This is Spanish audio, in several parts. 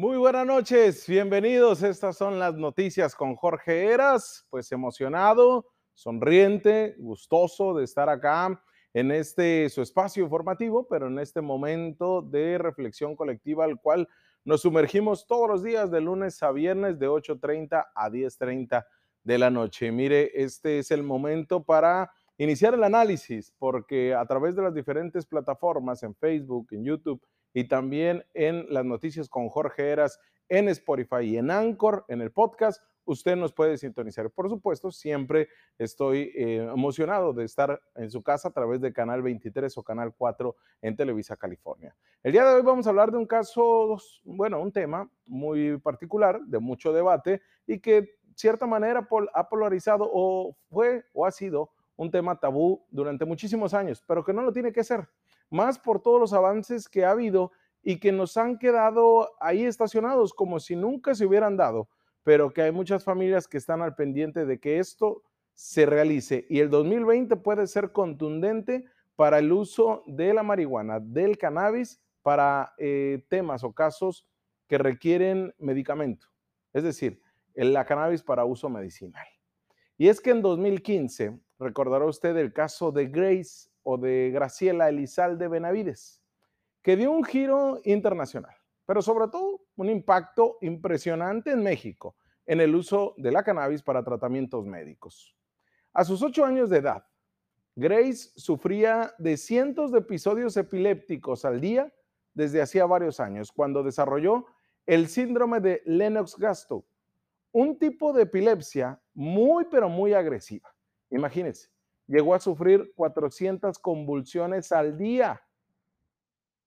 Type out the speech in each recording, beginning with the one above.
Muy buenas noches, bienvenidos. Estas son las noticias con Jorge Eras. Pues emocionado, sonriente, gustoso de estar acá en este su espacio informativo, pero en este momento de reflexión colectiva al cual nos sumergimos todos los días de lunes a viernes de 8.30 a 10.30 de la noche. Mire, este es el momento para iniciar el análisis, porque a través de las diferentes plataformas en Facebook, en YouTube y también en las noticias con Jorge Eras en Spotify y en Anchor, en el podcast, usted nos puede sintonizar. Por supuesto, siempre estoy eh, emocionado de estar en su casa a través de Canal 23 o Canal 4 en Televisa, California. El día de hoy vamos a hablar de un caso, bueno, un tema muy particular, de mucho debate y que cierta manera ha polarizado o fue o ha sido un tema tabú durante muchísimos años, pero que no lo tiene que ser, más por todos los avances que ha habido y que nos han quedado ahí estacionados como si nunca se hubieran dado, pero que hay muchas familias que están al pendiente de que esto se realice. Y el 2020 puede ser contundente para el uso de la marihuana, del cannabis, para eh, temas o casos que requieren medicamento, es decir, la cannabis para uso medicinal. Y es que en 2015, recordará usted el caso de Grace o de Graciela Elizalde Benavides, que dio un giro internacional, pero sobre todo un impacto impresionante en México en el uso de la cannabis para tratamientos médicos. A sus ocho años de edad, Grace sufría de cientos de episodios epilépticos al día desde hacía varios años, cuando desarrolló el síndrome de Lennox-Gastaut, un tipo de epilepsia muy, pero muy agresiva. Imagínense, llegó a sufrir 400 convulsiones al día.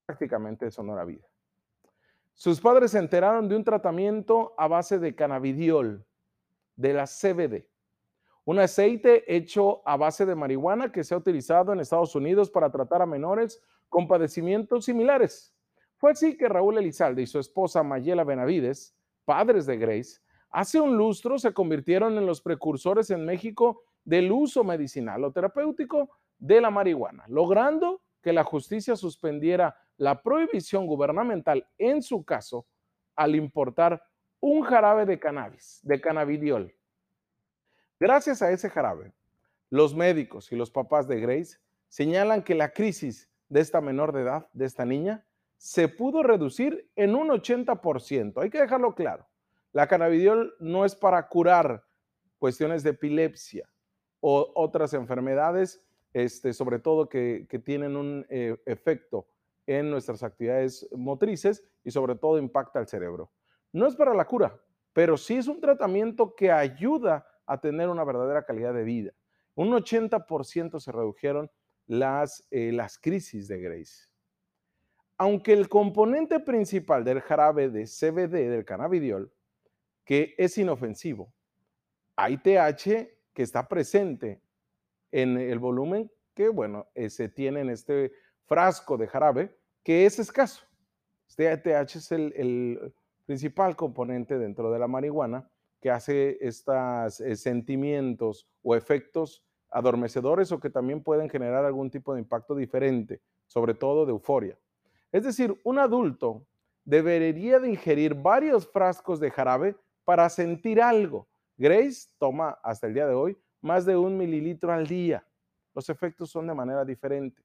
Prácticamente eso no era vida. Sus padres se enteraron de un tratamiento a base de cannabidiol, de la CBD, un aceite hecho a base de marihuana que se ha utilizado en Estados Unidos para tratar a menores con padecimientos similares. Fue así que Raúl Elizalde y su esposa Mayela Benavides, padres de Grace, hace un lustro se convirtieron en los precursores en México del uso medicinal o terapéutico de la marihuana, logrando que la justicia suspendiera la prohibición gubernamental en su caso al importar un jarabe de cannabis, de cannabidiol. Gracias a ese jarabe, los médicos y los papás de Grace señalan que la crisis de esta menor de edad, de esta niña, se pudo reducir en un 80%. Hay que dejarlo claro. La cannabidiol no es para curar cuestiones de epilepsia o otras enfermedades, este, sobre todo que, tienen un eh, efecto en nuestras actividades motrices y sobre todo impacta al cerebro. No es para la cura, pero sí es un tratamiento que ayuda a tener una verdadera calidad de vida. Un 80% se redujeron las, eh, las crisis de Grace. Aunque el componente principal del jarabe de CBD, del cannabidiol, que es inofensivo, hay TH que está presente en el volumen que, bueno, eh, se tiene en este frasco de jarabe, que es escaso. Este TH es el, principal componente dentro de la marihuana que hace estos eh, sentimientos o efectos adormecedores o que también pueden generar algún tipo de impacto diferente, sobre todo de euforia. Es decir, un adulto debería de ingerir varios frascos de jarabe para sentir algo. Grace toma hasta el día de hoy más de un mililitro al día. Los efectos son de manera diferente.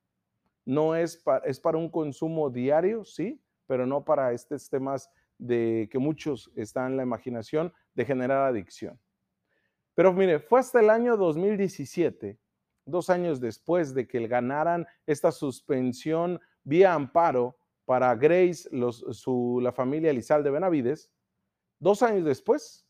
No es para, es para un consumo diario, sí, pero no para estos temas de que muchos están en la imaginación de generar adicción. Pero mire, fue hasta el año 2017, dos años después de que ganaran esta suspensión vía amparo para Grace, su, la familia Elizalde Benavides, dos años después,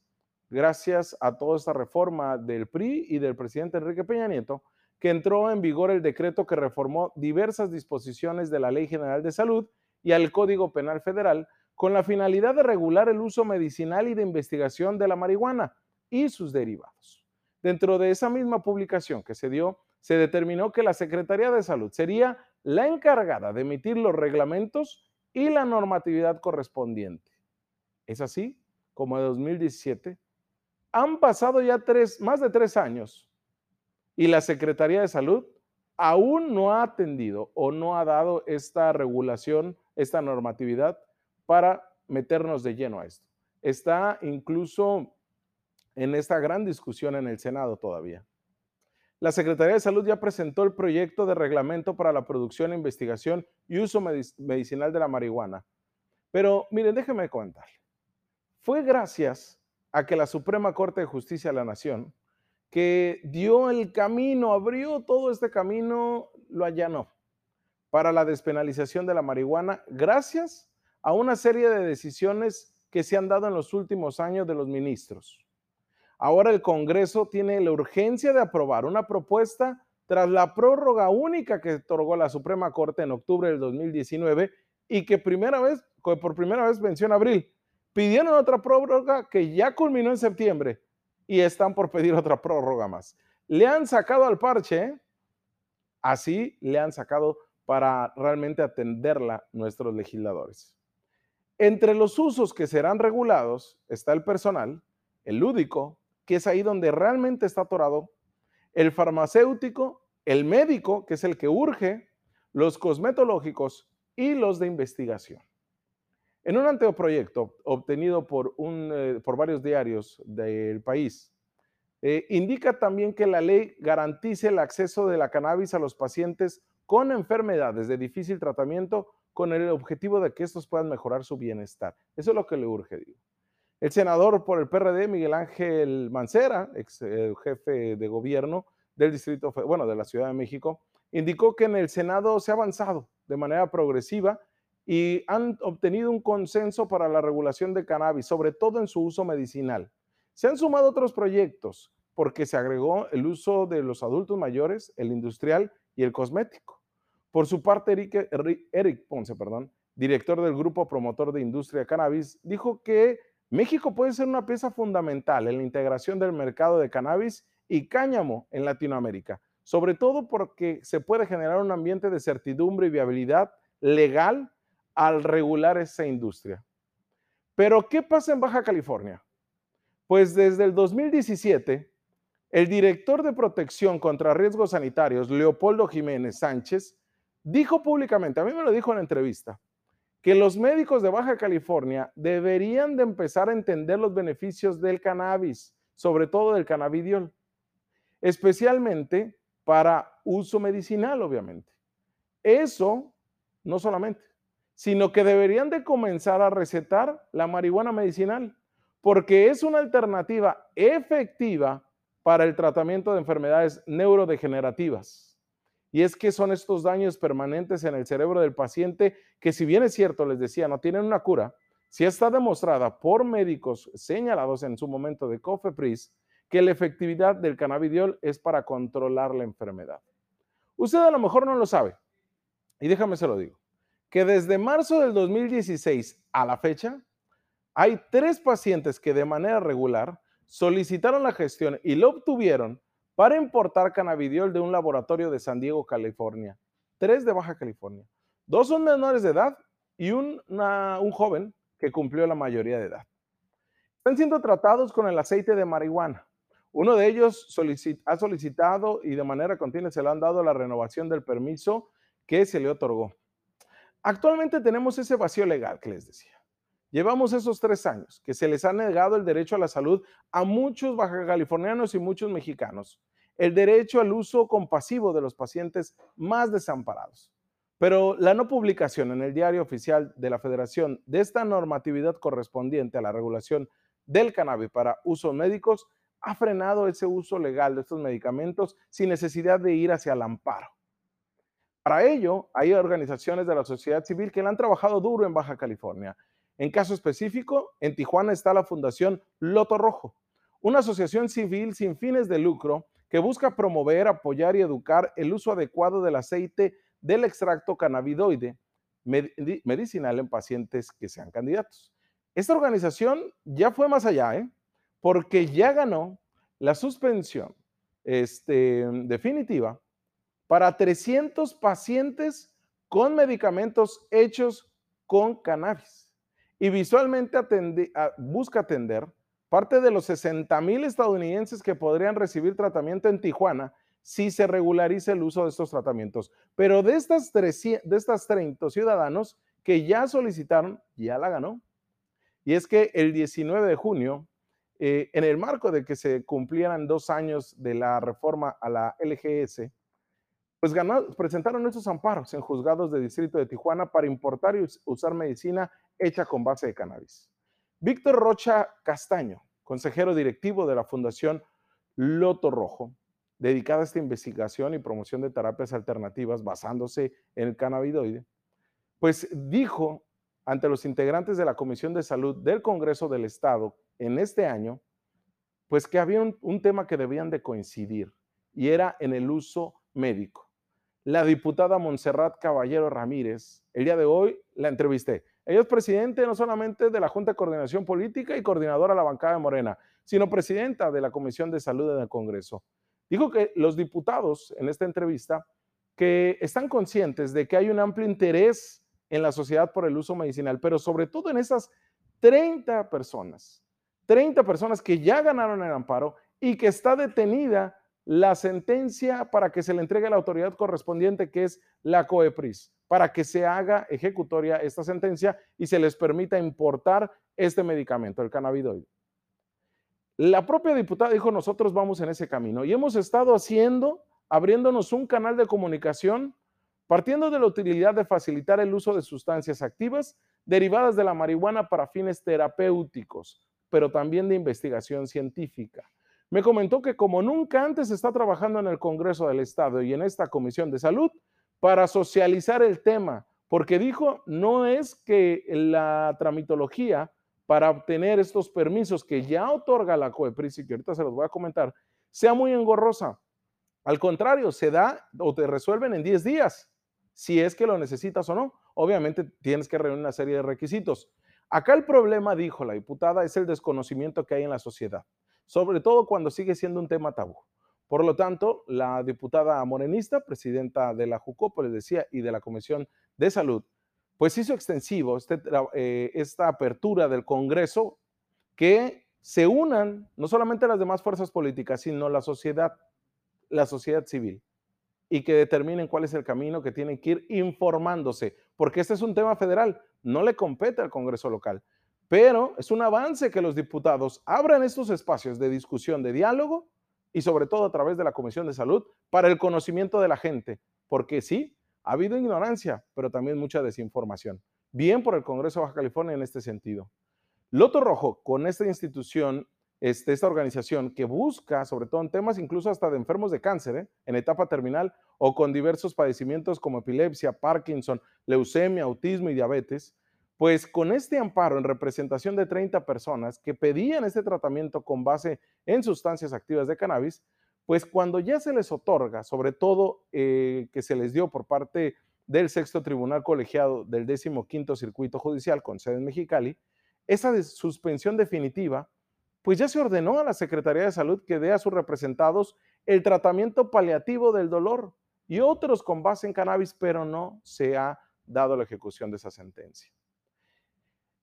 gracias a toda esta reforma del PRI y del presidente Enrique Peña Nieto, que entró en vigor el decreto que reformó diversas disposiciones de la Ley General de Salud y al Código Penal Federal con la finalidad de regular el uso medicinal y de investigación de la marihuana y sus derivados. Dentro de esa misma publicación que se dio, se determinó que la Secretaría de Salud sería la encargada de emitir los reglamentos y la normatividad correspondiente. Es así como en 2017 han pasado ya tres, más de tres años y la Secretaría de Salud aún no ha atendido o no ha dado esta regulación, esta normatividad para meternos de lleno a esto. Está incluso en esta gran discusión en el Senado todavía. La Secretaría de Salud ya presentó el proyecto de reglamento para la producción, investigación y uso medicinal de la marihuana. Pero miren, déjenme contar. Fue gracias a que la Suprema Corte de Justicia de la Nación, que dio el camino, abrió todo este camino, lo allanó para la despenalización de la marihuana, gracias a una serie de decisiones que se han dado en los últimos años de los ministros. Ahora el Congreso tiene la urgencia de aprobar una propuesta tras la prórroga única que otorgó la Suprema Corte en octubre del 2019 y que primera vez, por primera vez venció en abril. Pidieron otra prórroga que ya culminó en septiembre y están por pedir otra prórroga más. Le han sacado al parche, ¿eh? así le han sacado para realmente atenderla nuestros legisladores. Entre los usos que serán regulados está el personal, el lúdico, que es ahí donde realmente está atorado, el farmacéutico, el médico, que es el que urge, los cosmetológicos y los de investigación. En un anteproyecto obtenido por, un, eh, por varios diarios del país, eh, indica también que la ley garantice el acceso de la cannabis a los pacientes con enfermedades de difícil tratamiento con el objetivo de que estos puedan mejorar su bienestar. Eso es lo que le urge. El senador por el PRD, Miguel Ángel Mancera, ex eh, jefe de gobierno del distrito, bueno, de la Ciudad de México, indicó que en el Senado se ha avanzado de manera progresiva y han obtenido un consenso para la regulación de cannabis, sobre todo en su uso medicinal. Se han sumado otros proyectos porque se agregó el uso de los adultos mayores, el industrial y el cosmético. Por su parte, Eric, Eric Ponce, director del Grupo Promotor de Industria Cannabis, dijo que México puede ser una pieza fundamental en la integración del mercado de cannabis y cáñamo en Latinoamérica, sobre todo porque se puede generar un ambiente de certidumbre y viabilidad legal al regular esa industria. Pero, ¿qué pasa en Baja California? Pues desde el 2017, el director de protección contra riesgos sanitarios, Leopoldo Jiménez Sánchez, dijo públicamente, a mí me lo dijo en entrevista, que los médicos de Baja California deberían de empezar a entender los beneficios del cannabis, sobre todo del cannabidiol, especialmente para uso medicinal, obviamente. Eso, no solamente, sino que deberían de comenzar a recetar la marihuana medicinal, porque es una alternativa efectiva para el tratamiento de enfermedades neurodegenerativas. Y es que son estos daños permanentes en el cerebro del paciente que si bien es cierto, les decía, no tienen una cura, si está demostrada por médicos señalados en su momento de COFEPRIS que la efectividad del cannabidiol es para controlar la enfermedad. Usted a lo mejor no lo sabe, y déjame se lo digo, que desde marzo del 2016 a la fecha, hay tres pacientes que de manera regular solicitaron la gestión y lo obtuvieron para importar cannabidiol de un laboratorio de San Diego, California. Tres de Baja California. Dos son menores de edad y un, un joven que cumplió la mayoría de edad. Están siendo tratados con el aceite de marihuana. Uno de ellos ha solicitado y de manera continua se le han dado la renovación del permiso que se le otorgó. Actualmente tenemos ese vacío legal que les decía. Llevamos esos tres años que se les ha negado el derecho a la salud a muchos baja californianos y muchos mexicanos, el derecho al uso compasivo de los pacientes más desamparados. Pero la no publicación en el diario oficial de la Federación de esta normatividad correspondiente a la regulación del cannabis para usos médicos ha frenado ese uso legal de estos medicamentos sin necesidad de ir hacia el amparo. Para ello, hay organizaciones de la sociedad civil que le han trabajado duro en Baja California en caso específico, en Tijuana está la Fundación Loto Rojo, una asociación civil sin fines de lucro que busca promover, apoyar y educar el uso adecuado del aceite del extracto cannabidoide medicinal en pacientes que sean candidatos. Esta organización ya fue más allá, ¿eh? porque ya ganó la suspensión este, definitiva para 300 pacientes con medicamentos hechos con cannabis y visualmente busca atender parte de los 60 mil estadounidenses que podrían recibir tratamiento en Tijuana si se regulariza el uso de estos tratamientos. Pero de estas, de estas 30 ciudadanos que ya solicitaron, ya la ganó. Y es que el 19 de junio, eh, en el marco de que se cumplieran dos años de la reforma a la LGS, pues presentaron estos amparos en juzgados de distrito de Tijuana para importar y usar medicina hecha con base de cannabis. Víctor Rocha Castaño, consejero directivo de la Fundación Loto Rojo, dedicada a esta investigación y promoción de terapias alternativas basándose en el cannabidoide, pues dijo ante los integrantes de la Comisión de Salud del Congreso del Estado en este año, pues que había un, un tema que debían de coincidir y era en el uso médico. La diputada Montserrat Caballero Ramírez, el día de hoy la entrevisté. Ella es presidente no solamente de la Junta de Coordinación Política y coordinadora de la bancada de Morena, sino presidenta de la Comisión de Salud en el Congreso. Dijo que los diputados en esta entrevista que están conscientes de que hay un amplio interés en la sociedad por el uso medicinal, pero sobre todo en esas 30 personas, 30 personas que ya ganaron el amparo y que está detenida la sentencia para que se le entregue a la autoridad correspondiente, que es la COEPRIS, para que se haga ejecutoria esta sentencia y se les permita importar este medicamento, el cannabidoide. La propia diputada dijo, nosotros vamos en ese camino y hemos estado haciendo, abriéndonos un canal de comunicación, partiendo de la utilidad de facilitar el uso de sustancias activas derivadas de la marihuana para fines terapéuticos, pero también de investigación científica. Me comentó que como nunca antes está trabajando en el Congreso del Estado y en esta Comisión de Salud para socializar el tema, porque dijo, no es que la tramitología para obtener estos permisos que ya otorga la COEPRIS que ahorita se los voy a comentar, sea muy engorrosa. Al contrario, se da o te resuelven en 10 días, si es que lo necesitas o no. Obviamente tienes que reunir una serie de requisitos. Acá el problema, dijo la diputada, es el desconocimiento que hay en la sociedad, sobre todo cuando sigue siendo un tema tabú. Por lo tanto, la diputada morenista, presidenta de la JUCOP, les decía, y de la Comisión de Salud, pues hizo extensivo este eh, esta apertura del Congreso que se unan no solamente las demás fuerzas políticas, sino la sociedad, la sociedad civil, y que determinen cuál es el camino que tienen que ir informándose, porque este es un tema federal, no le compete al Congreso local, pero es un avance que los diputados abran estos espacios de discusión, de diálogo, y sobre todo a través de la Comisión de Salud, para el conocimiento de la gente, porque sí, ha habido ignorancia, pero también mucha desinformación. Bien por el Congreso de Baja California en este sentido. Loto Rojo, con esta institución, este, esta organización que busca, sobre todo en temas incluso hasta de enfermos de cáncer, ¿eh? en etapa terminal o con diversos padecimientos como epilepsia, Parkinson, leucemia, autismo y diabetes, pues con este amparo en representación de 30 personas que pedían este tratamiento con base en sustancias activas de cannabis, pues cuando ya se les otorga, sobre todo eh, que se les dio por parte del sexto tribunal colegiado del quinto circuito judicial con sede en Mexicali, esa suspensión definitiva, pues ya se ordenó a la Secretaría de Salud que dé a sus representados el tratamiento paliativo del dolor y otros con base en cannabis, pero no se ha dado la ejecución de esa sentencia.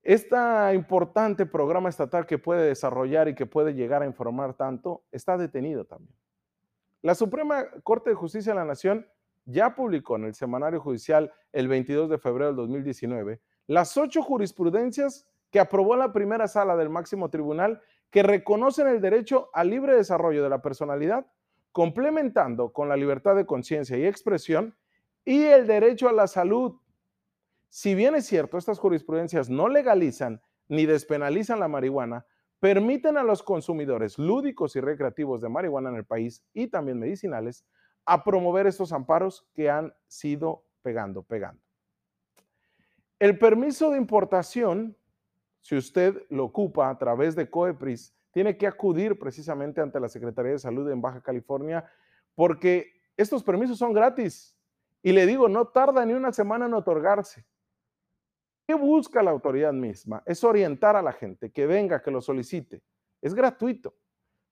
Este importante programa estatal que puede desarrollar y que puede llegar a informar tanto está detenido también. La Suprema Corte de Justicia de la Nación ya publicó en el Semanario Judicial el 22 de febrero del 2019 las ocho jurisprudencias que aprobó la primera sala del máximo tribunal que reconocen el derecho al libre desarrollo de la personalidad, complementando con la libertad de conciencia y expresión y el derecho a la salud. Si bien es cierto, estas jurisprudencias no legalizan ni despenalizan la marihuana, permiten a los consumidores lúdicos y recreativos de marihuana en el país y también medicinales a promover estos amparos que han sido pegando, pegando. El permiso de importación, si usted lo ocupa a través de COEPRIS, tiene que acudir precisamente ante la Secretaría de Salud en Baja California porque estos permisos son gratis. Y le digo, no tarda ni una semana en otorgarse. ¿Qué busca la autoridad misma? Es orientar a la gente, que venga, que lo solicite. Es gratuito.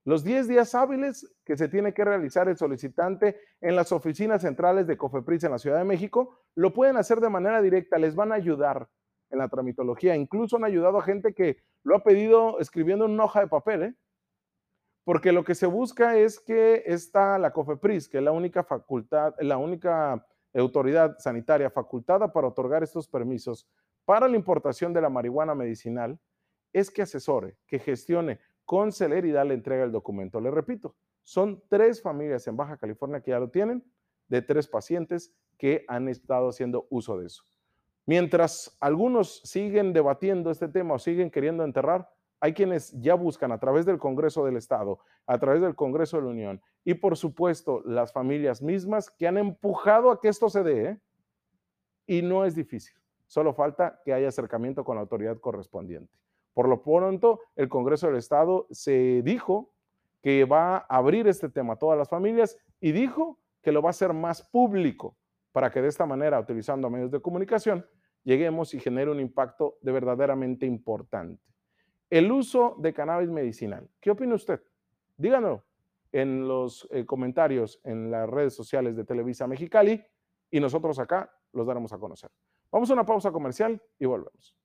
Los 10 días hábiles que se tiene que realizar el solicitante en las oficinas centrales de COFEPRIS en la Ciudad de México, lo pueden hacer de manera directa, les van a ayudar en la tramitología. Incluso han ayudado a gente que lo ha pedido escribiendo en una hoja de papel, ¿eh? porque lo que se busca es que está la COFEPRIS, que es la única facultad, la única autoridad sanitaria facultada para otorgar estos permisos para la importación de la marihuana medicinal es que asesore, que gestione con celeridad la entrega del documento. Le repito, son tres familias en Baja California que ya lo tienen, de tres pacientes que han estado haciendo uso de eso. Mientras algunos siguen debatiendo este tema o siguen queriendo enterrar, hay quienes ya buscan a través del Congreso del Estado, a través del Congreso de la Unión y por supuesto las familias mismas que han empujado a que esto se dé. ¿eh? Y no es difícil, solo falta que haya acercamiento con la autoridad correspondiente. Por lo pronto, el Congreso del Estado se dijo que va a abrir este tema a todas las familias y dijo que lo va a hacer más público para que de esta manera, utilizando medios de comunicación, lleguemos y genere un impacto de verdaderamente importante. El uso de cannabis medicinal. ¿Qué opina usted? Díganlo en los eh, comentarios en las redes sociales de Televisa Mexicali y nosotros acá los daremos a conocer. Vamos a una pausa comercial y volvemos.